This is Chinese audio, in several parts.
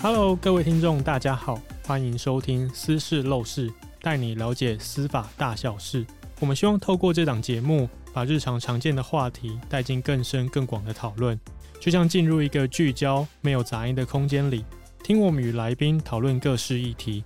Hello，各位听众，大家好，欢迎收听《私事 Law 室》，带你了解司法大小事。我们希望透过这档节目，把日常常见的话题带进更深更广的讨论，就像进入一个聚焦、没有杂音的空间里，听我们与来宾讨论各式议题。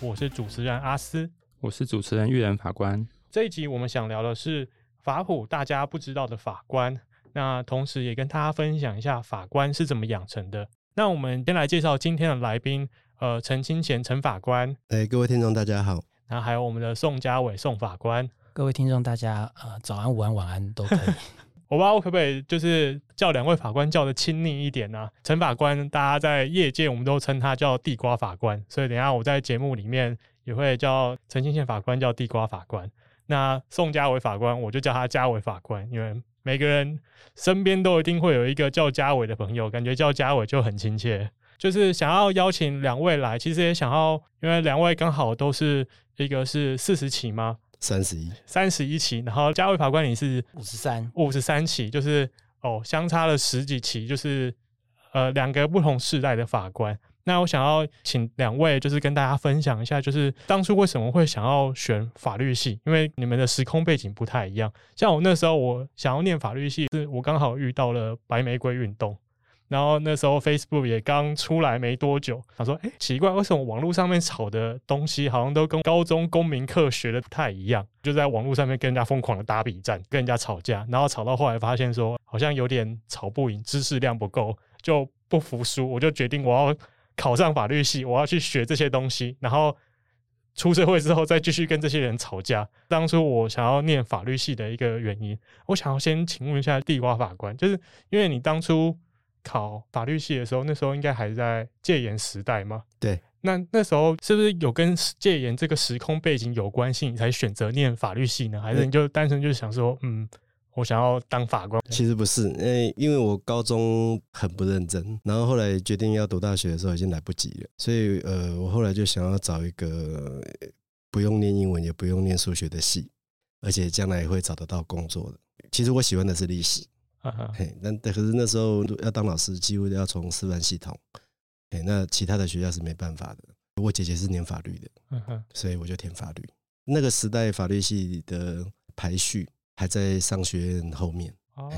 我是主持人阿斯，我是主持人玉人法官。这一集我们想聊的是法普大家不知道的法官，那同时也跟大家分享一下法官是怎么养成的。那我们先来介绍今天的来宾，呃，陈清贤陈法官。哎，各位听众大家好。然后还有我们的宋家伟宋法官。各位听众大家呃早安午安晚安都可以。我不知道我可不可以就是叫两位法官叫的亲昵一点呢、啊？陈法官大家在业界我们都称他叫地瓜法官，所以等一下我在节目里面也会叫陈清贤法官叫地瓜法官。那宋家伟法官我就叫他家伟法官，因为。每个人身边都一定会有一个叫嘉伟的朋友，感觉叫嘉伟就很亲切。就是想要邀请两位来，其实也想要，因为两位刚好都是一个是四十期吗？三十一，三十一期。然后嘉伟法官你是五十三，五十三期，就是哦，相差了十几期，就是呃两个不同世代的法官。那我想要请两位，就是跟大家分享一下，就是当初为什么会想要选法律系？因为你们的时空背景不太一样。像我那时候，我想要念法律系，是我刚好遇到了白玫瑰运动，然后那时候 Facebook 也刚出来没多久，他说：“哎，奇怪，为什么网络上面炒的东西好像都跟高中公民课学的不太一样？”就在网络上面跟人家疯狂的打比战，跟人家吵架，然后吵到后来发现说好像有点吵不赢，知识量不够，就不服输，我就决定我要。考上法律系，我要去学这些东西，然后出社会之后再继续跟这些人吵架。当初我想要念法律系的一个原因，我想要先请问一下地瓜法官，就是因为你当初考法律系的时候，那时候应该还在戒严时代吗？对，那那时候是不是有跟戒严这个时空背景有关系，你才选择念法律系呢？还是你就单纯就是想说，嗯？我想要当法官，其实不是，因为因为我高中很不认真，然后后来决定要读大学的时候已经来不及了，所以呃，我后来就想要找一个不用念英文也不用念数学的系，而且将来也会找得到工作的。其实我喜欢的是历史，那可是那时候要当老师，几乎都要从师范系统，嘿，那其他的学校是没办法的。我姐姐是念法律的，所以我就填法律。那个时代法律系的排序。还在商学院后面哦，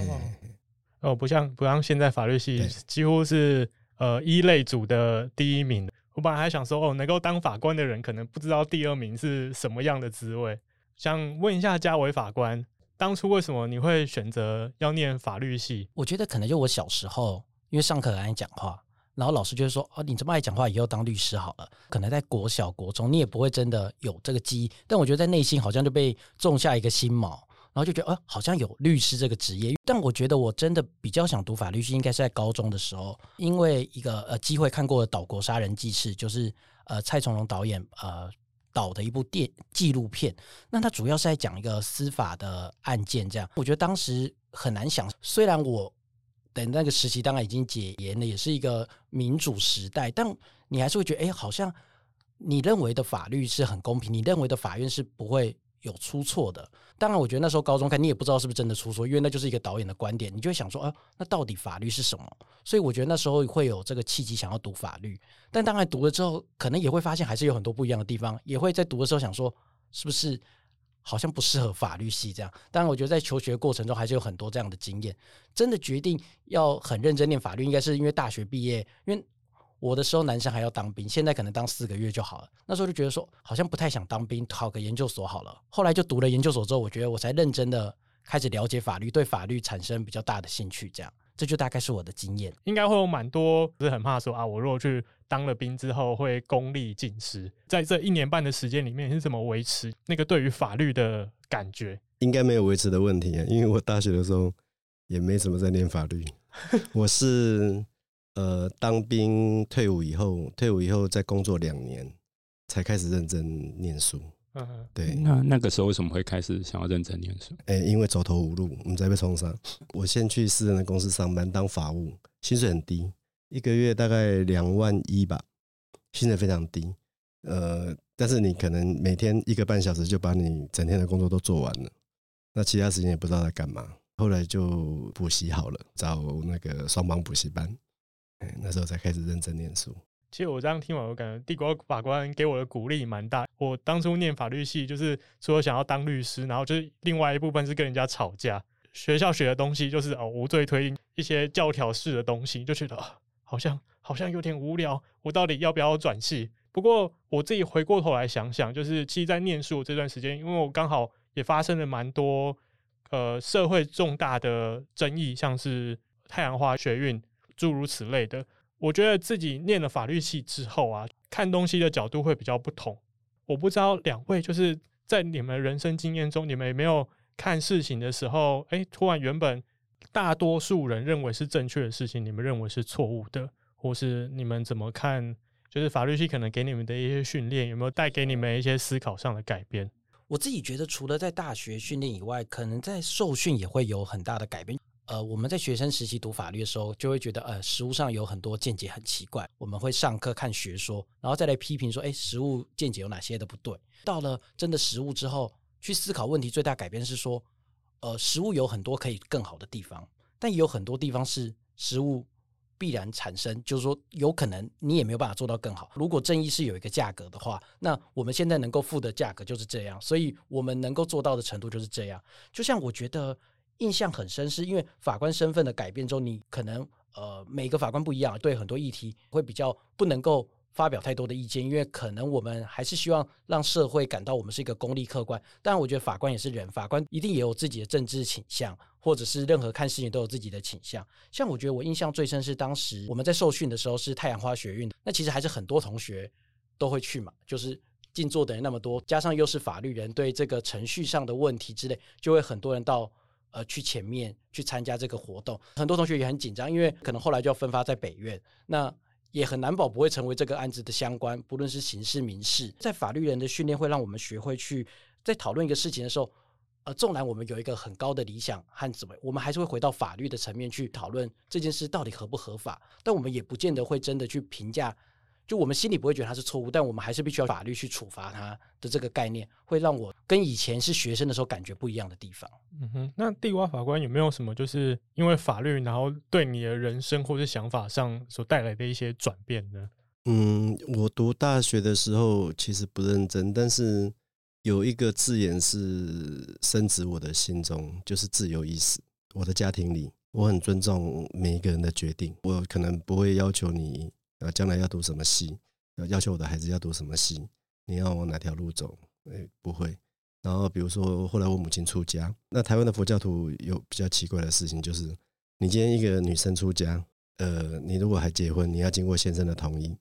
哦，不像不像现在法律系几乎是呃一类组的第一名。我本来还想说哦，能够当法官的人可能不知道第二名是什么样的滋味。想问一下嘉伟法官，当初为什么你会选择要念法律系？我觉得可能就我小时候因为上课很爱讲话，然后老师就会说哦，你这么爱讲话，以后当律师好了。可能在国小国中你也不会真的有这个记忆，但我觉得在内心好像就被种下一个心锚。然后就觉得，呃，好像有律师这个职业，但我觉得我真的比较想读法律系，应该是在高中的时候，因为一个呃机会看过了《岛国杀人记事》，就是呃蔡从龙导演呃导的一部电纪录片。那他主要是在讲一个司法的案件，这样我觉得当时很难想，虽然我的那个时期当然已经解严了，也是一个民主时代，但你还是会觉得，哎，好像你认为的法律是很公平，你认为的法院是不会。有出错的，当然，我觉得那时候高中看你也不知道是不是真的出错，因为那就是一个导演的观点，你就会想说，啊，那到底法律是什么？所以我觉得那时候会有这个契机想要读法律，但当然读了之后，可能也会发现还是有很多不一样的地方，也会在读的时候想说，是不是好像不适合法律系这样？当然，我觉得在求学过程中还是有很多这样的经验，真的决定要很认真念法律，应该是因为大学毕业，因为。我的时候男生还要当兵，现在可能当四个月就好了。那时候就觉得说，好像不太想当兵，考个研究所好了。后来就读了研究所之后，我觉得我才认真的开始了解法律，对法律产生比较大的兴趣。这样，这就大概是我的经验。应该会有蛮多，不是很怕说啊，我如果去当了兵之后会功力尽失。在这一年半的时间里面，你是怎么维持那个对于法律的感觉？应该没有维持的问题啊，因为我大学的时候也没什么在念法律，我是。呃，当兵退伍以后，退伍以后再工作两年，才开始认真念书。嗯，对。那那个时候为什么会开始想要认真念书？哎、欸，因为走投无路，我们在被冲上。我先去私人的公司上班当法务，薪水很低，一个月大概两万一吧，薪水非常低。呃，但是你可能每天一个半小时就把你整天的工作都做完了，那其他时间也不知道在干嘛。后来就补习好了，找那个双盲补习班。那时候才开始认真念书。其实我这样听完，我感觉帝国法官给我的鼓励蛮大。我当初念法律系，就是说想要当律师，然后就是另外一部分是跟人家吵架。学校学的东西就是哦无罪推定一些教条式的东西，就觉得好像好像有点无聊。我到底要不要转系？不过我自己回过头来想想，就是其实，在念书这段时间，因为我刚好也发生了蛮多呃社会重大的争议，像是太阳花学运诸如此类的。我觉得自己念了法律系之后啊，看东西的角度会比较不同。我不知道两位就是在你们人生经验中，你们有没有看事情的时候，哎，突然原本大多数人认为是正确的事情，你们认为是错误的，或是你们怎么看？就是法律系可能给你们的一些训练，有没有带给你们一些思考上的改变？我自己觉得，除了在大学训练以外，可能在受训也会有很大的改变。呃，我们在学生实习读法律的时候，就会觉得，呃，实务上有很多见解很奇怪。我们会上课看学说，然后再来批评说，哎，实务见解有哪些的不对。到了真的实务之后，去思考问题，最大改变是说，呃，实务有很多可以更好的地方，但也有很多地方是实务必然产生，就是说有可能你也没有办法做到更好。如果正义是有一个价格的话，那我们现在能够付的价格就是这样，所以我们能够做到的程度就是这样。就像我觉得。印象很深，是因为法官身份的改变中，你可能呃每个法官不一样，对很多议题会比较不能够发表太多的意见，因为可能我们还是希望让社会感到我们是一个公立客观。但我觉得法官也是人，法官一定也有自己的政治倾向，或者是任何看事情都有自己的倾向。像我觉得我印象最深是当时我们在受训的时候是太阳花学运，那其实还是很多同学都会去嘛，就是静坐的人那么多，加上又是法律人，对这个程序上的问题之类，就会很多人到。呃，去前面去参加这个活动，很多同学也很紧张，因为可能后来就要分发在北院，那也很难保不会成为这个案子的相关，不论是刑事、民事，在法律人的训练会让我们学会去在讨论一个事情的时候，呃，纵然我们有一个很高的理想和指挥，我们还是会回到法律的层面去讨论这件事到底合不合法，但我们也不见得会真的去评价。就我们心里不会觉得他是错误，但我们还是必须要法律去处罚他的这个概念，会让我跟以前是学生的时候感觉不一样的地方。嗯哼，那地瓜法官有没有什么就是因为法律，然后对你的人生或者想法上所带来的一些转变呢？嗯，我读大学的时候其实不认真，但是有一个字眼是深植我的心中，就是自由意识。我的家庭里，我很尊重每一个人的决定，我可能不会要求你。啊，将来要读什么系？要要求我的孩子要读什么系？你要往哪条路走？诶，不会。然后比如说，后来我母亲出家，那台湾的佛教徒有比较奇怪的事情，就是你今天一个女生出家，呃，你如果还结婚，你要经过先生的同意。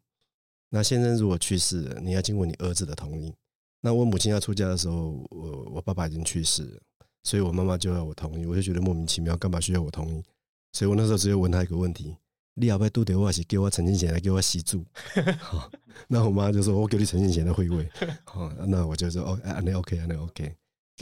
那先生如果去世了，你要经过你儿子的同意。那我母亲要出家的时候，我我爸爸已经去世了，所以我妈妈就要我同意，我就觉得莫名其妙，干嘛需要我同意？所以我那时候只有问他一个问题。你后边拄到我是给我陈进贤来给我洗住，好，那我妈就说，我给你陈进贤的会位，好，那我就说哦，那 OK，那 OK，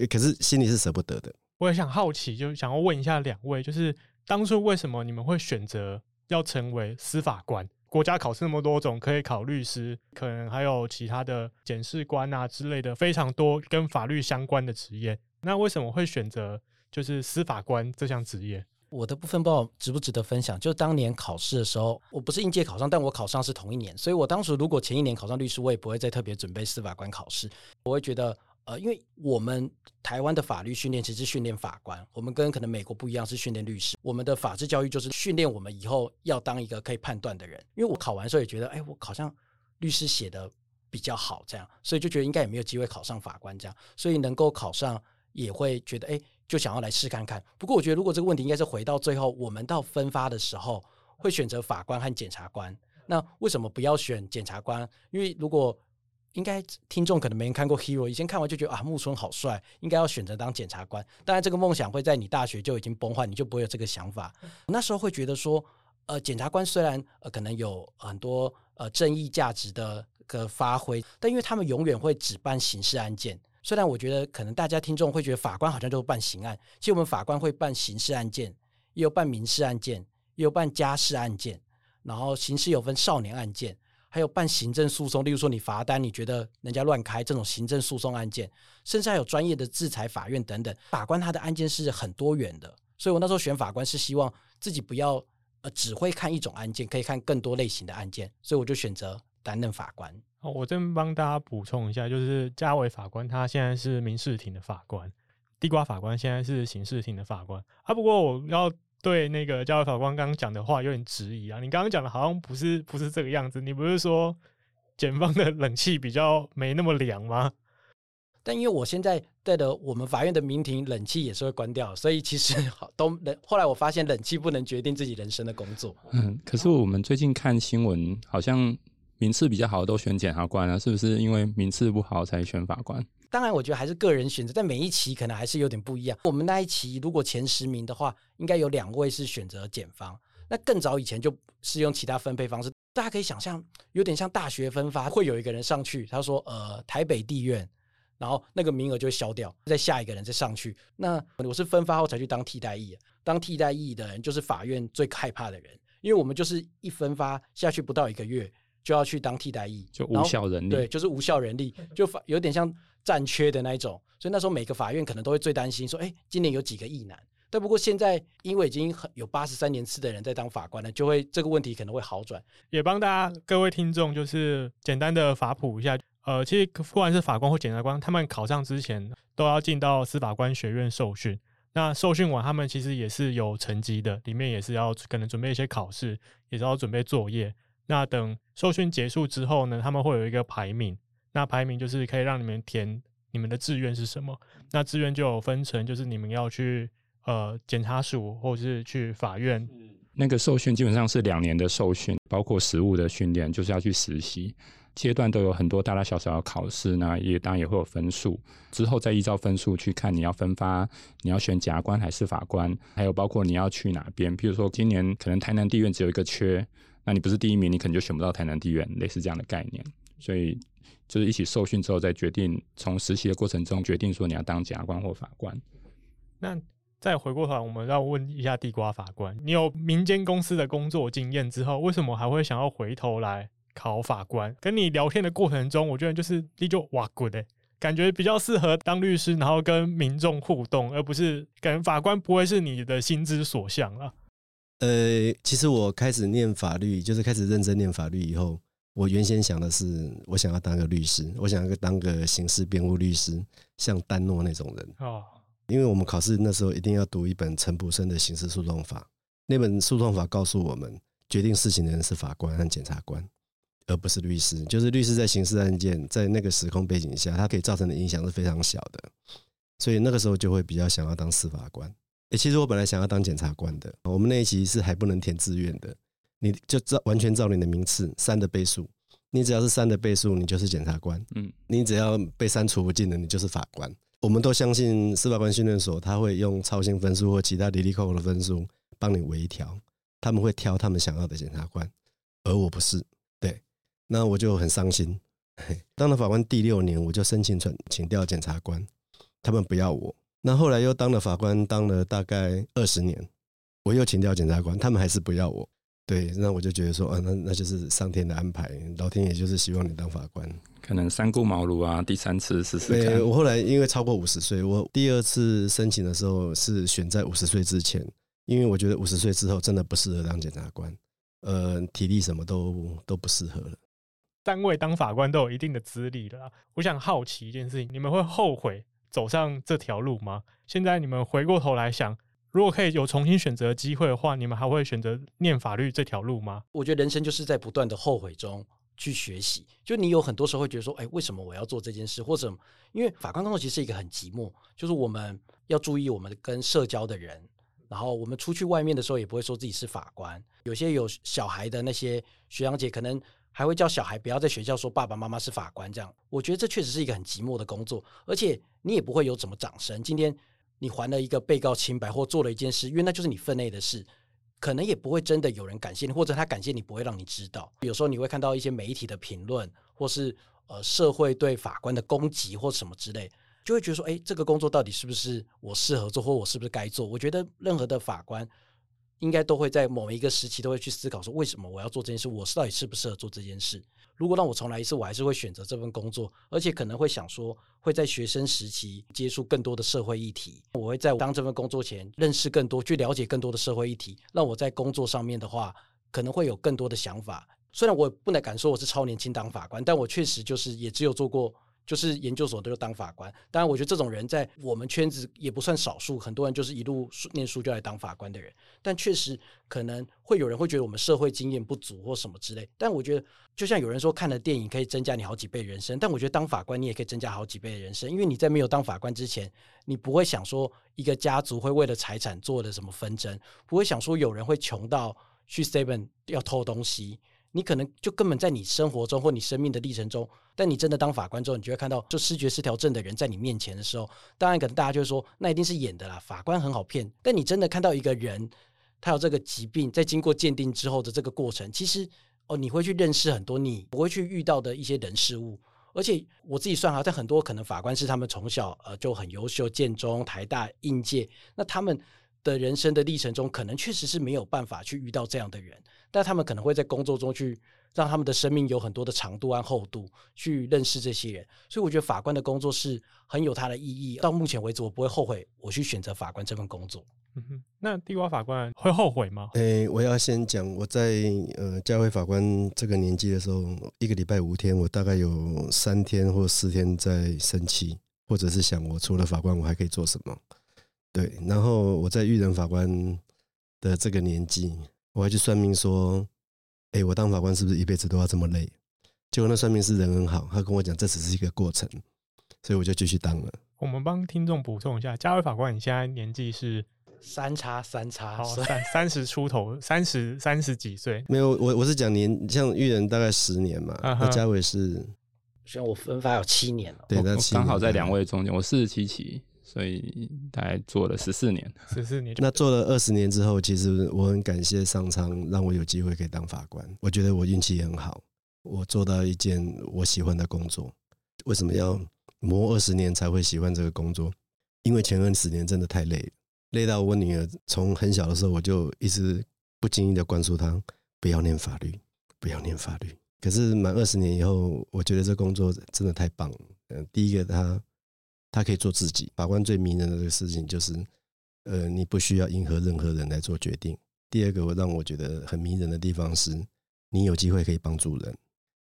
可是心里是舍不得的。我也想好奇，就想要问一下两位，就是当初为什么你们会选择要成为司法官？国家考试那么多种，可以考律师，可能还有其他的检视官啊之类的，非常多跟法律相关的职业。那为什么会选择就是司法官这项职业？我的部分不知道值不值得分享。就当年考试的时候，我不是应届考上，但我考上是同一年，所以我当时如果前一年考上律师，我也不会再特别准备司法官考试。我会觉得，呃，因为我们台湾的法律训练其实训练法官，我们跟可能美国不一样，是训练律师。我们的法治教育就是训练我们以后要当一个可以判断的人。因为我考完的时候也觉得，哎，我好像律师写的比较好，这样，所以就觉得应该也没有机会考上法官这样，所以能够考上也会觉得，哎。就想要来试看看，不过我觉得如果这个问题应该是回到最后，我们到分发的时候会选择法官和检察官。那为什么不要选检察官？因为如果应该听众可能没人看过《Hero》，以前看完就觉得啊木村好帅，应该要选择当检察官。当然这个梦想会在你大学就已经崩坏，你就不会有这个想法。那时候会觉得说，呃，检察官虽然呃可能有很多呃正义价值的个发挥，但因为他们永远会只办刑事案件。虽然我觉得可能大家听众会觉得法官好像就办刑案，其实我们法官会办刑事案件，也有办民事案件，也有办家事案件，然后刑事有分少年案件，还有办行政诉讼，例如说你罚单，你觉得人家乱开这种行政诉讼案件，甚至还有专业的制裁法院等等。法官他的案件是很多元的，所以我那时候选法官是希望自己不要呃只会看一种案件，可以看更多类型的案件，所以我就选择担任法官。哦，我这边帮大家补充一下，就是嘉伟法官他现在是民事庭的法官，地瓜法官现在是刑事庭的法官啊。不过我要对那个嘉伟法官刚刚讲的话有点质疑啊，你刚刚讲的好像不是不是这个样子，你不是说检方的冷气比较没那么凉吗？但因为我现在在的我们法院的民庭冷气也是会关掉，所以其实 都冷。后来我发现冷气不能决定自己人生的工作。嗯，可是我们最近看新闻，好像。名次比较好都选检察官啊，是不是因为名次不好才选法官？当然，我觉得还是个人选择，但每一期可能还是有点不一样。我们那一期如果前十名的话，应该有两位是选择检方。那更早以前就是用其他分配方式，大家可以想象，有点像大学分发，会有一个人上去，他说：“呃，台北地院，然后那个名额就会消掉，再下一个人再上去。”那我是分发后才去当替代役，当替代役的人就是法院最害怕的人，因为我们就是一分发下去不到一个月。就要去当替代役，就无效人力，对，就是无效人力，就法有点像战缺的那一种，所以那时候每个法院可能都会最担心说，哎，今年有几个役男。但不过现在因为已经有八十三年次的人在当法官了，就会这个问题可能会好转。也帮大家各位听众就是简单的法普一下，呃，其实不管是法官或检察官，他们考上之前都要进到司法官学院受训。那受训完，他们其实也是有成绩的，里面也是要可能准备一些考试，也是要准备作业。那等受训结束之后呢，他们会有一个排名。那排名就是可以让你们填你们的志愿是什么。那志愿就有分成，就是你们要去呃检察署，或者是去法院。那个受训基本上是两年的受训，包括实务的训练，就是要去实习。阶段都有很多大大小小的考试，那也当然也会有分数。之后再依照分数去看你要分发，你要选检察官还是法官，还有包括你要去哪边。比如说今年可能台南地院只有一个缺。那你不是第一名，你可能就选不到台南地院，类似这样的概念。所以就是一起受训之后，再决定从实习的过程中决定说你要当检察官或法官。那再回过头来，我们要问一下地瓜法官，你有民间公司的工作经验之后，为什么还会想要回头来考法官？跟你聊天的过程中，我觉得就是你就哇 good 哎，感觉比较适合当律师，然后跟民众互动，而不是感觉法官不会是你的心之所向了。呃，其实我开始念法律，就是开始认真念法律以后，我原先想的是，我想要当个律师，我想要当个刑事辩护律师，像丹诺那种人。哦，因为我们考试那时候一定要读一本陈普生的刑事诉讼法，那本诉讼法告诉我们，决定事情的人是法官和检察官，而不是律师。就是律师在刑事案件在那个时空背景下，它可以造成的影响是非常小的，所以那个时候就会比较想要当司法官。欸，其实我本来想要当检察官的。我们那一期是还不能填志愿的，你就照完全照你的名次三的倍数，你只要是三的倍数，你就是检察官。嗯，你只要被删除不进的，你就是法官。我们都相信司法官训练所他会用超新分数或其他哩哩扣扣的分数帮你微调，他们会挑他们想要的检察官，而我不是。对，那我就很伤心。当了法官第六年，我就申请转请调检察官，他们不要我。那后来又当了法官，当了大概二十年，我又请教检察官，他们还是不要我。对，那我就觉得说，啊，那那就是上天的安排，老天爷就是希望你当法官。可能三顾茅庐啊，第三次试试看。对，我后来因为超过五十岁，我第二次申请的时候是选在五十岁之前，因为我觉得五十岁之后真的不适合当检察官，呃，体力什么都都不适合了。单位当法官都有一定的资历了，我想好奇一件事情，你们会后悔走上这条路吗？现在你们回过头来想，如果可以有重新选择的机会的话，你们还会选择念法律这条路吗？我觉得人生就是在不断的后悔中去学习。就你有很多时候会觉得说，哎，为什么我要做这件事？或者因为法官工作其实是一个很寂寞，就是我们要注意我们跟社交的人，然后我们出去外面的时候也不会说自己是法官。有些有小孩的那些学长姐可能。还会叫小孩不要在学校说爸爸妈妈是法官，这样我觉得这确实是一个很寂寞的工作，而且你也不会有什么掌声。今天你还了一个被告清白或做了一件事，因为那就是你分内的事，可能也不会真的有人感谢你，或者他感谢你不会让你知道。有时候你会看到一些媒体的评论，或是呃社会对法官的攻击或什么之类，就会觉得说，哎，这个工作到底是不是我适合做，或我是不是该做？我觉得任何的法官。应该都会在某一个时期都会去思考说，为什么我要做这件事？我是到底适不适合做这件事？如果让我重来一次，我还是会选择这份工作，而且可能会想说，会在学生时期接触更多的社会议题。我会在当这份工作前认识更多，去了解更多的社会议题，让我在工作上面的话，可能会有更多的想法。虽然我不能敢说我是超年轻当法官，但我确实就是也只有做过。就是研究所都当法官，当然我觉得这种人在我们圈子也不算少数，很多人就是一路念书就来当法官的人。但确实可能会有人会觉得我们社会经验不足或什么之类。但我觉得就像有人说看了电影可以增加你好几倍人生，但我觉得当法官你也可以增加好几倍的人生，因为你在没有当法官之前，你不会想说一个家族会为了财产做了什么纷争，不会想说有人会穷到去 seven 要偷东西。你可能就根本在你生活中或你生命的历程中，但你真的当法官之后，你就会看到，就思觉失调症的人在你面前的时候，当然可能大家就会说，那一定是演的啦，法官很好骗。但你真的看到一个人，他有这个疾病，在经过鉴定之后的这个过程，其实哦，你会去认识很多你不会去遇到的一些人事物。而且我自己算哈，在很多可能法官是他们从小呃就很优秀，建中、台大、应届，那他们的人生的历程中，可能确实是没有办法去遇到这样的人。但他们可能会在工作中去让他们的生命有很多的长度和厚度，去认识这些人。所以我觉得法官的工作是很有它的意义。到目前为止，我不会后悔我去选择法官这份工作。嗯哼，那地瓜法官会后悔吗？诶、欸，我要先讲，我在呃嘉辉法官这个年纪的时候，一个礼拜五天，我大概有三天或四天在生气，或者是想我除了法官，我还可以做什么？对，然后我在育人法官的这个年纪。我还去算命说，哎，我当法官是不是一辈子都要这么累？结果那算命师人很好，他跟我讲这只是一个过程，所以我就继续当了。我们帮听众补充一下，嘉伟法官，你现在年纪是三叉三叉，好三三十出头，三十三十几岁？没有，我我是讲年，像育人大概十年嘛，那、uh huh. 嘉伟是，像我分发有七年了，对，刚好在两位中间，我四十七期。所以大概做了十四年，十四年。那做了二十年之后，其实我很感谢上苍让我有机会可以当法官。我觉得我运气也很好，我做到一件我喜欢的工作。为什么要磨二十年才会喜欢这个工作？因为前二十年真的太累，累到我女儿从很小的时候我就一直不经意的灌输她不要念法律，不要念法律。可是满二十年以后，我觉得这工作真的太棒了。嗯，第一个他。他可以做自己。法官最迷人的这个事情就是，呃，你不需要迎合任何人来做决定。第二个，我让我觉得很迷人的地方是，你有机会可以帮助人，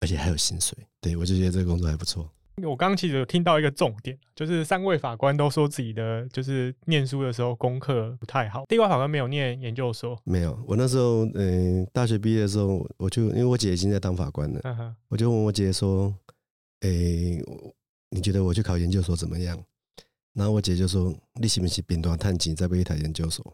而且还有薪水。对，我就觉得这个工作还不错。我刚刚其实有听到一个重点，就是三位法官都说自己的就是念书的时候功课不太好。地瓜法官没有念研究所，没有。我那时候，嗯、呃，大学毕业的时候，我就因为我姐已经在当法官了，我就问我姐说，诶、欸。你觉得我去考研究所怎么样？然后我姐就说：“你是不是兵团探警，再被一台研究所？”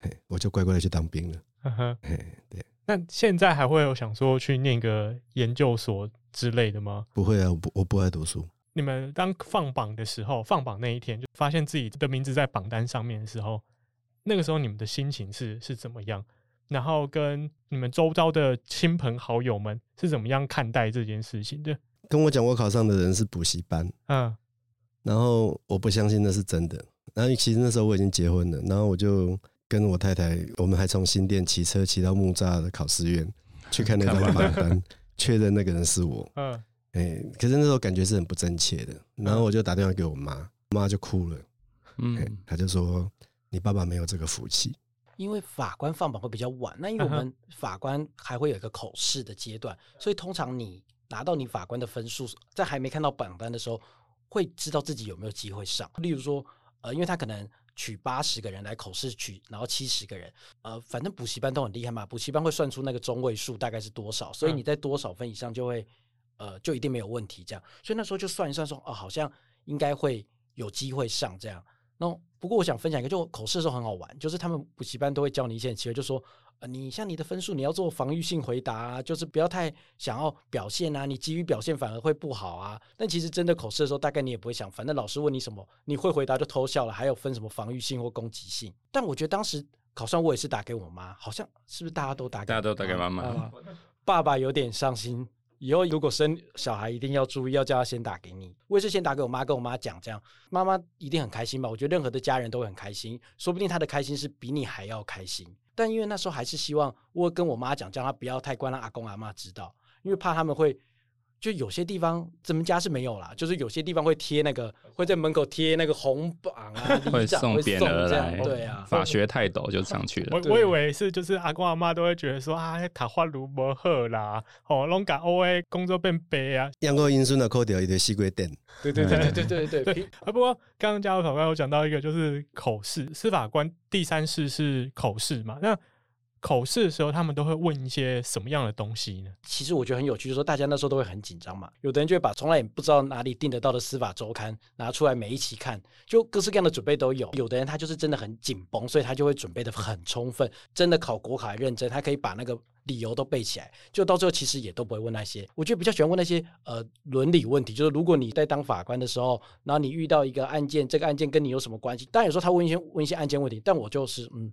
嘿，我就乖乖的去当兵了。呵呵嘿，对。那现在还会有想说去念个研究所之类的吗？不会啊，我不，我不爱读书。你们当放榜的时候，放榜那一天就发现自己的名字在榜单上面的时候，那个时候你们的心情是是怎么样？然后跟你们周遭的亲朋好友们是怎么样看待这件事情的？跟我讲我考上的人是补习班，嗯，然后我不相信那是真的。然后其实那时候我已经结婚了，然后我就跟我太太，我们还从新店骑车骑到木栅的考试院 去看那张榜单，确认那个人是我。嗯，哎，可是那时候感觉是很不真切的。然后我就打电话给我妈，妈就哭了。嗯，她就说：“你爸爸没有这个福气。”因为法官放榜会比较晚，那因为我们法官还会有一个口试的阶段，所以通常你。拿到你法官的分数，在还没看到榜单的时候，会知道自己有没有机会上。例如说，呃，因为他可能取八十个人来口试取，然后七十个人，呃，反正补习班都很厉害嘛，补习班会算出那个中位数大概是多少，所以你在多少分以上就会，呃，就一定没有问题这样。所以那时候就算一算说，哦，好像应该会有机会上这样。那不过我想分享一个，就口试的时候很好玩，就是他们补习班都会教你一些其实，就说。呃，你像你的分数，你要做防御性回答啊，就是不要太想要表现啊，你急于表现反而会不好啊。但其实真的口试的时候，大概你也不会想，反正老师问你什么，你会回答就偷笑了，还有分什么防御性或攻击性。但我觉得当时考上，我也是打给我妈，好像是不是大家都打给大家都打给妈妈？啊，爸爸有点伤心，以后如果生小孩一定要注意，要叫他先打给你。我也是先打给我妈，跟我妈讲这样，妈妈一定很开心吧？我觉得任何的家人都会很开心，说不定他的开心是比你还要开心。但因为那时候还是希望我跟我妈讲，叫她不要太关让阿公阿妈知道，因为怕他们会就有些地方咱们家是没有啦，就是有些地方会贴那个，会在门口贴那个红榜啊，会送匾额来，对啊，法学泰斗就上去了。我我以为是就是阿公阿妈都会觉得说啊，塔花炉不好啦，哦，拢甲 O A 工作变白啊，养过因孙的扣掉一点西瓜店。对对对对对对对。啊，不过刚刚家务法官有讲到一个就是口试，司法官第三试是口试嘛，那。考试的时候，他们都会问一些什么样的东西呢？其实我觉得很有趣，就是说大家那时候都会很紧张嘛。有的人就会把从来也不知道哪里订得到的司法周刊拿出来每一期看，就各式各样的准备都有。有的人他就是真的很紧绷，所以他就会准备得很充分，真的考国考认真，他可以把那个理由都背起来。就到最后其实也都不会问那些。我觉得比较喜欢问那些呃伦理问题，就是如果你在当法官的时候，然后你遇到一个案件，这个案件跟你有什么关系？当然有时候他问一些问一些案件问题，但我就是嗯。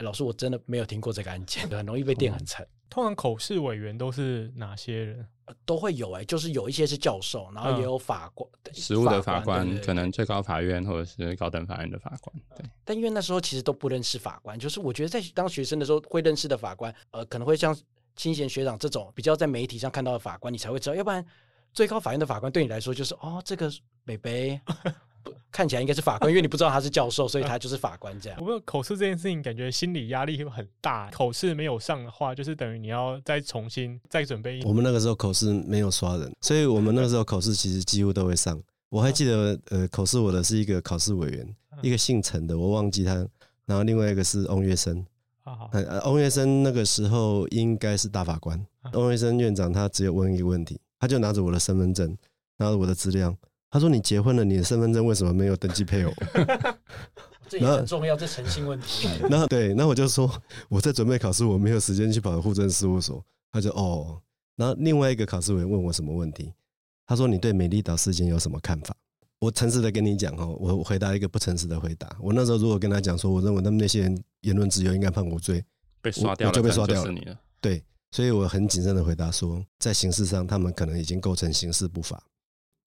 老师，我真的没有听过这个案件，很容易被电很惨。通常口试委员都是哪些人？都会有哎、欸，就是有一些是教授，然后也有法官，实务的法官，可能最高法院或者是高等法院的法官。对，但因为那时候其实都不认识法官，就是我觉得在当学生的时候会认识的法官，呃，可能会像清贤学长这种比较在媒体上看到的法官，你才会知道，要不然最高法院的法官对你来说就是哦，这个北北。看起来应该是法官，因为你不知道他是教授，所以他 就是法官这样。我们口试这件事情，感觉心理压力会很大。口试没有上的话，就是等于你要再重新再准备一。我们那个时候口试没有刷人，所以我们那个时候口试其实几乎都会上。我还记得，呃，口试我的是一个考试委员，一个姓陈的，我忘记他。然后另外一个是翁月生。呃，翁月生那个时候应该是大法官。翁月生院长他只有问一个问题，他就拿着我的身份证，拿着我的资料。他说：“你结婚了，你的身份证为什么没有登记配偶？” 这也很重要，这诚信问题。那对，那我就说我在准备考试，我没有时间去跑户政事务所。他就哦，然后另外一个考试委员问我什么问题？他说：“你对美丽岛事件有什么看法？”我诚实的跟你讲哦，我回答一个不诚实的回答。我那时候如果跟他讲说，我认为他们那些人言论自由应该判无罪，被刷掉了，就被刷掉了。了对，所以我很谨慎的回答说，在刑事上，他们可能已经构成刑事不法。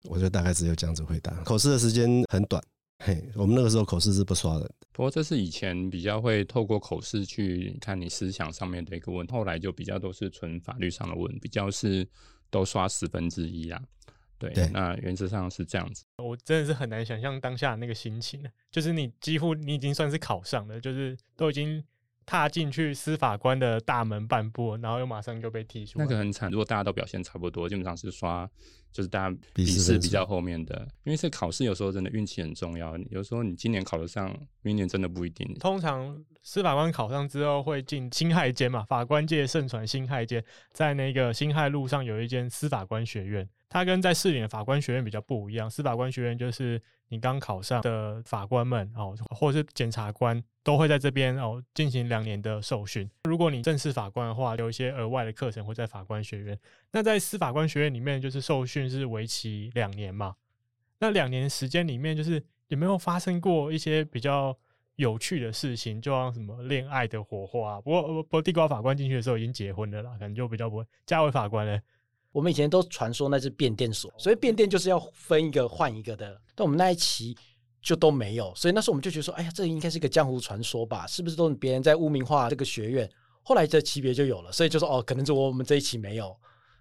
我就大概只有这样子回答。口试的时间很短，嘿，我们那个时候口试是不刷的。不过这是以前比较会透过口试去看你思想上面的一个问题，后来就比较都是纯法律上的问，比较是都刷十分之一啊。对，对，那原则上是这样子。我真的是很难想象当下那个心情，就是你几乎你已经算是考上了，就是都已经。踏进去司法官的大门半步，然后又马上就被踢出。那个很惨。如果大家都表现差不多，基本上是刷，就是大家笔试比较后面的。因为这考试有时候真的运气很重要，有时候你今年考得上，明年真的不一定。通常司法官考上之后会进辛亥监嘛，法官界盛传辛亥监，在那个辛亥路上有一间司法官学院。它跟在士林的法官学院比较不一样，司法官学院就是你刚考上的法官们哦，或者是检察官都会在这边哦进行两年的受训。如果你正式法官的话，有一些额外的课程会在法官学院。那在司法官学院里面，就是受训是为期两年嘛。那两年时间里面，就是有没有发生过一些比较有趣的事情？就像什么恋爱的火花？不过不过地瓜法官进去的时候已经结婚了啦，可能就比较不会。嘉伟法官呢？我们以前都传说那是变电所，所以变电就是要分一个换一个的。但我们那一期就都没有，所以那时候我们就觉得说，哎呀，这应该是一个江湖传说吧？是不是都是别人在污名化这个学院？后来这级别就有了，所以就说哦，可能是我们这一期没有。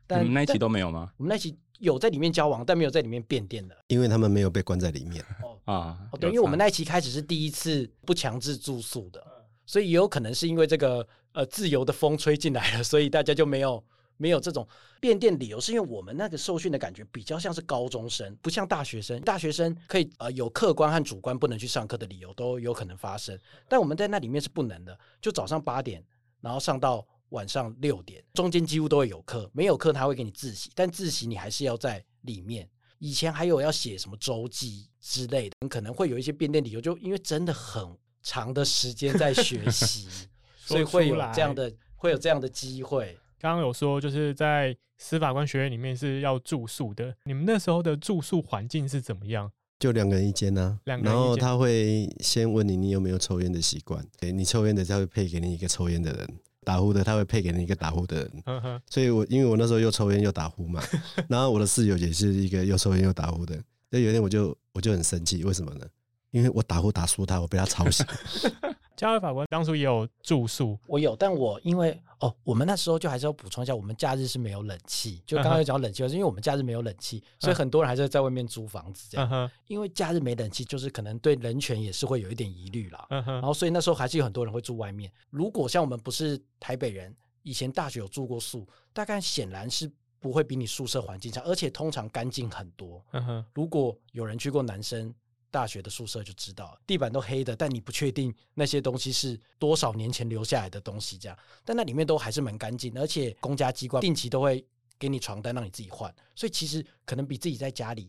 但你们那一期都没有吗？我们那一期有在里面交往，但没有在里面变电的，因为他们没有被关在里面。哦啊，哦对，因为我们那一期开始是第一次不强制住宿的，所以也有可能是因为这个呃自由的风吹进来了，所以大家就没有。没有这种变电理由，是因为我们那个受训的感觉比较像是高中生，不像大学生。大学生可以呃有客观和主观不能去上课的理由都有可能发生，但我们在那里面是不能的，就早上八点，然后上到晚上六点，中间几乎都会有课，没有课他会给你自习，但自习你还是要在里面。以前还有要写什么周记之类的，可能会有一些变电理由，就因为真的很长的时间在学习，所以会有这样的会有这样的机会。刚刚有说，就是在司法官学院里面是要住宿的。你们那时候的住宿环境是怎么样？就两个人一间呢、啊。两个人一间。然后他会先问你，你有没有抽烟的习惯？对，你抽烟的，他会配给你一个抽烟的人；打呼的，他会配给你一个打呼的人。呵呵。所以我因为我那时候又抽烟又打呼嘛，然后我的室友也是一个又抽烟又打呼的。那有一天我就我就很生气，为什么呢？因为我打呼打输他，我被他吵醒。嘉威法官当初也有住宿，我有，但我因为哦，我们那时候就还是要补充一下，我们假日是没有冷气，就刚刚有讲冷气，是因为我们假日没有冷气，所以很多人还是在外面租房子这样。因为假日没冷气，就是可能对人权也是会有一点疑虑啦。然后所以那时候还是有很多人会住外面。如果像我们不是台北人，以前大学有住过宿，大概显然是。不会比你宿舍环境差，而且通常干净很多。嗯哼，如果有人去过男生大学的宿舍，就知道地板都黑的，但你不确定那些东西是多少年前留下来的东西，这样，但那里面都还是蛮干净，而且公家机关定期都会给你床单让你自己换，所以其实可能比自己在家里。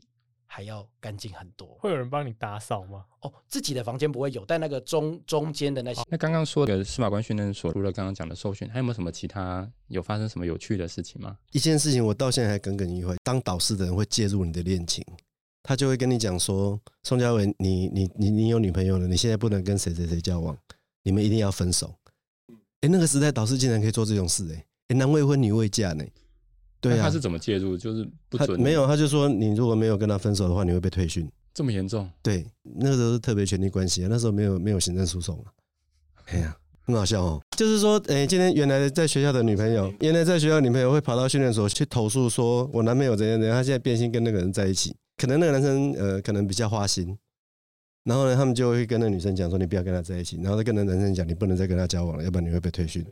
还要干净很多。会有人帮你打扫吗？哦，自己的房间不会有，但那个中中间的那些。那刚刚说的司法官训练所，除了刚刚讲的受训，还有没有什么其他有发生什么有趣的事情吗？一件事情我到现在还耿耿于怀。当导师的人会介入你的恋情，他就会跟你讲说：“宋佳文，你你你你有女朋友了，你现在不能跟谁谁谁交往，你们一定要分手。”哎，那个时代导师竟然可以做这种事，哎，哎，男未婚女未嫁呢。对啊，他是怎么介入？就是不准没有，他就说你如果没有跟他分手的话，你会被退训。这么严重？对，那个时候是特别权利关系啊，那时候没有没有行政诉讼啊。哎呀，很好笑哦。就是说，哎，今天原来在学校的女朋友，原来在学校的女朋友会跑到训练所去投诉，说我男朋友怎样怎样，他现在变心跟那个人在一起。可能那个男生呃，可能比较花心，然后呢，他们就会跟那女生讲说，你不要跟他在一起，然后再跟那男生讲，你不能再跟他交往了，要不然你会被退训。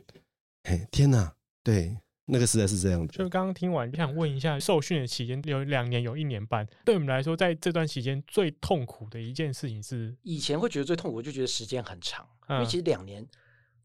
嘿，天哪，对。那个时代是这样的，就刚刚听完，就想问一下，受训的期间有两年，有一年半，对我们来说，在这段期间最痛苦的一件事情是，以前会觉得最痛苦，就觉得时间很长，因为其实两年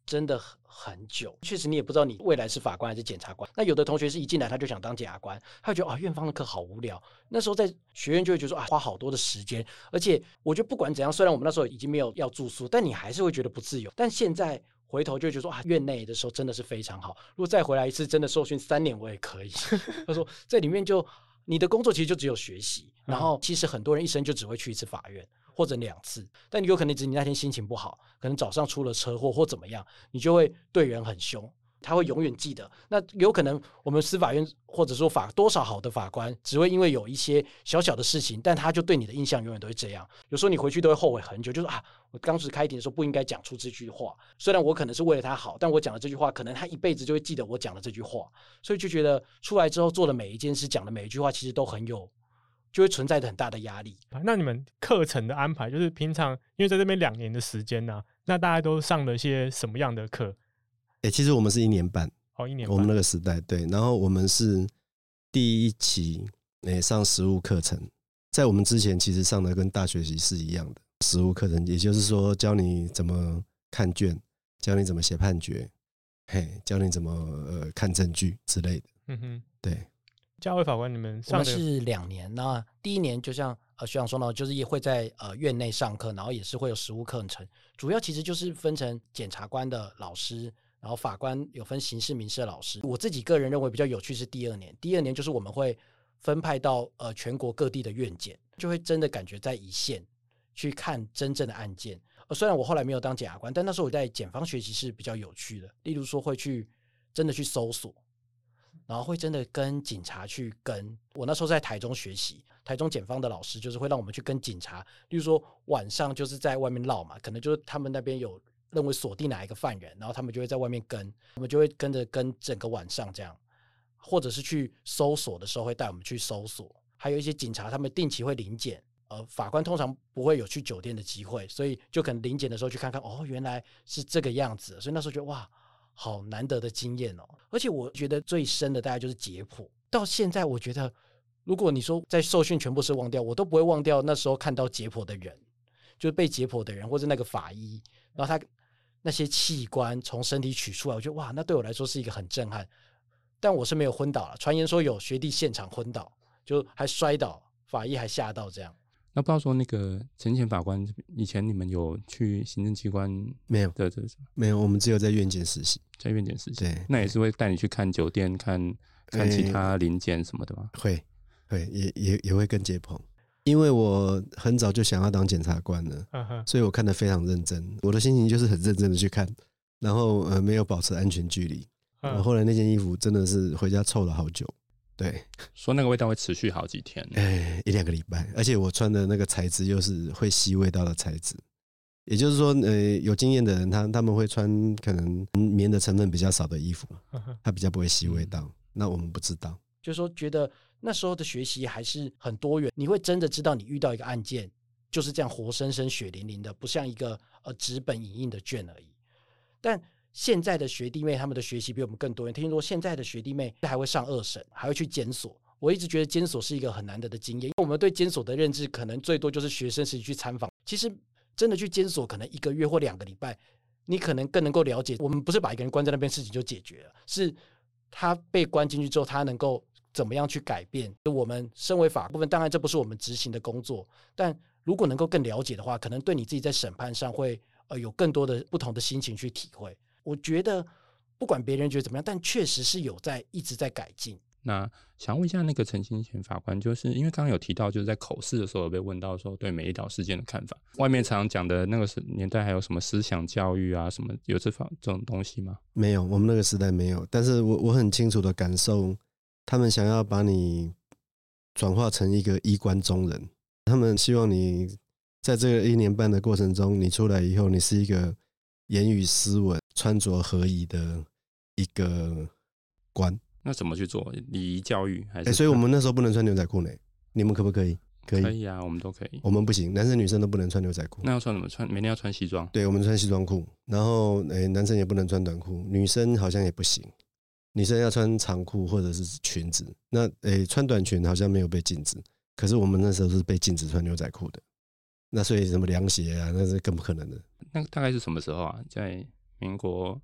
真的很很久，确实你也不知道你未来是法官还是检察官。那有的同学是一进来他就想当检察官，他会觉得啊，院方的课好无聊。那时候在学院就会觉得说啊，花好多的时间，而且我觉得不管怎样，虽然我们那时候已经没有要住宿，但你还是会觉得不自由。但现在。回头就觉得说啊，院内的时候真的是非常好。如果再回来一次，真的受训三年我也可以。他说在里面就你的工作其实就只有学习，然后其实很多人一生就只会去一次法院或者两次，但你有可能只是你那天心情不好，可能早上出了车祸或怎么样，你就会对人很凶。他会永远记得。那有可能我们司法院或者说法多少好的法官，只会因为有一些小小的事情，但他就对你的印象永远都会这样。有时候你回去都会后悔很久，就是啊，我当时开庭的时候不应该讲出这句话。虽然我可能是为了他好，但我讲了这句话，可能他一辈子就会记得我讲的这句话。所以就觉得出来之后做的每一件事，讲的每一句话，其实都很有，就会存在着很大的压力。那你们课程的安排，就是平常因为在这边两年的时间呢、啊，那大家都上了些什么样的课？欸、其实我们是一年半，哦，一年半。我们那个时代，对，然后我们是第一期诶、欸、上实务课程，在我们之前其实上的跟大学习是一样的实务课程，也就是说教你怎么看卷，教你怎么写判决，嘿，教你怎么呃看证据之类的。嗯哼，对。嘉威法官，你们上的是两年，那第一年就像呃学长说呢，就是也会在呃院内上课，然后也是会有实务课程，主要其实就是分成检察官的老师。然后法官有分刑事、民事的老师，我自己个人认为比较有趣是第二年。第二年就是我们会分派到呃全国各地的院检，就会真的感觉在一线去看真正的案件。呃，虽然我后来没有当检察官，但那时候我在检方学习是比较有趣的。例如说会去真的去搜索，然后会真的跟警察去跟。我那时候在台中学习，台中检方的老师就是会让我们去跟警察，例如说晚上就是在外面绕嘛，可能就是他们那边有。认为锁定哪一个犯人，然后他们就会在外面跟，我们就会跟着跟整个晚上这样，或者是去搜索的时候会带我们去搜索，还有一些警察他们定期会临检，呃，法官通常不会有去酒店的机会，所以就可能临检的时候去看看，哦，原来是这个样子，所以那时候觉得哇，好难得的经验哦，而且我觉得最深的大概就是解剖，到现在我觉得，如果你说在受训全部是忘掉，我都不会忘掉那时候看到解剖的人，就是被解剖的人或者那个法医，然后他。那些器官从身体取出来，我觉得哇，那对我来说是一个很震撼。但我是没有昏倒了，传言说有学弟现场昏倒，就还摔倒，法医还吓到这样。那不知道说那个陈前法官以前你们有去行政机关没有？对对没有，我们只有在院检实习，在院检实习。对，那也是会带你去看酒店、看看其他零件什么的吗？会会也也也会跟解剖。因为我很早就想要当检察官了，所以我看得非常认真。我的心情就是很认真的去看，然后呃没有保持安全距离。我后来那件衣服真的是回家臭了好久。对，说那个味道会持续好几天，哎，一两个礼拜。而且我穿的那个材质又是会吸味道的材质，也就是说，呃，有经验的人，他他们会穿可能棉的成分比较少的衣服，他比较不会吸味道。那我们不知道，就是说觉得那时候的学习还是很多元。你会真的知道，你遇到一个案件就是这样活生生、血淋淋的，不像一个呃纸本影印的卷而已。但现在的学弟妹他们的学习比我们更多。听说现在的学弟妹还会上二审，还会去监所。我一直觉得监所是一个很难得的经验，因为我们对监所的认知可能最多就是学生时期去参访。其实真的去监所，可能一个月或两个礼拜，你可能更能够了解。我们不是把一个人关在那边，事情就解决了，是他被关进去之后，他能够怎么样去改变。我们身为法部分，当然这不是我们执行的工作，但如果能够更了解的话，可能对你自己在审判上会呃有更多的不同的心情去体会。我觉得不管别人觉得怎么样，但确实是有在一直在改进。那想问一下，那个陈清贤法官，就是因为刚刚有提到，就是在口试的时候有被问到说对美丽岛事件的看法。外面常常讲的那个时年代，还有什么思想教育啊，什么有这方这种东西吗？没有，我们那个时代没有。但是我我很清楚的感受，他们想要把你转化成一个衣冠中人，他们希望你在这个一年半的过程中，你出来以后，你是一个言语斯文、穿着合宜的一个官。那怎么去做礼仪教育？还是、欸？所以我们那时候不能穿牛仔裤呢。你们可不可以？可以，可以啊，我们都可以。我们不行，男生女生都不能穿牛仔裤。那要穿什么？穿每天要穿西装。对，我们穿西装裤。然后，诶、欸，男生也不能穿短裤，女生好像也不行。女生要穿长裤或者是裙子。那诶、欸，穿短裙好像没有被禁止。可是我们那时候是被禁止穿牛仔裤的。那所以什么凉鞋啊，那是更不可能的。那大概是什么时候啊？在民国。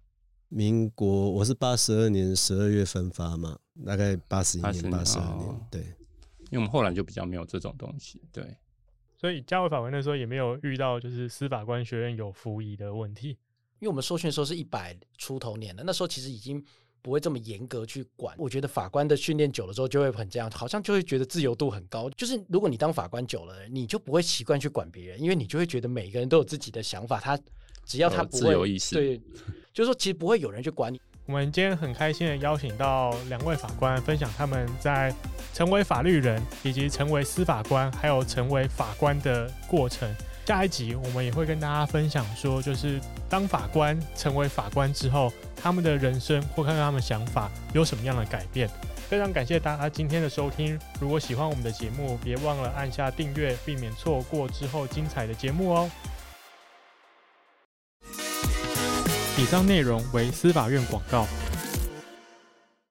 民国，我是八十二年十二月分发嘛，大概八十一年、八十二年，对。因为我们后来就比较没有这种东西，对。所以家维法官那时候也没有遇到就是司法官学院有服役的问题，因为我们受训的时候是一百出头年了，那时候其实已经不会这么严格去管。我觉得法官的训练久了之后就会很这样，好像就会觉得自由度很高。就是如果你当法官久了，你就不会习惯去管别人，因为你就会觉得每个人都有自己的想法，他。只要他不会，自由意识，对，就是说，其实不会有人去管你。我们今天很开心的邀请到两位法官，分享他们在成为法律人，以及成为司法官，还有成为法官的过程。下一集我们也会跟大家分享说，就是当法官成为法官之后，他们的人生或看看他们想法有什么样的改变。非常感谢大家今天的收听。如果喜欢我们的节目，别忘了按下订阅，避免错过之后精彩的节目哦。以上内容为司法院广告。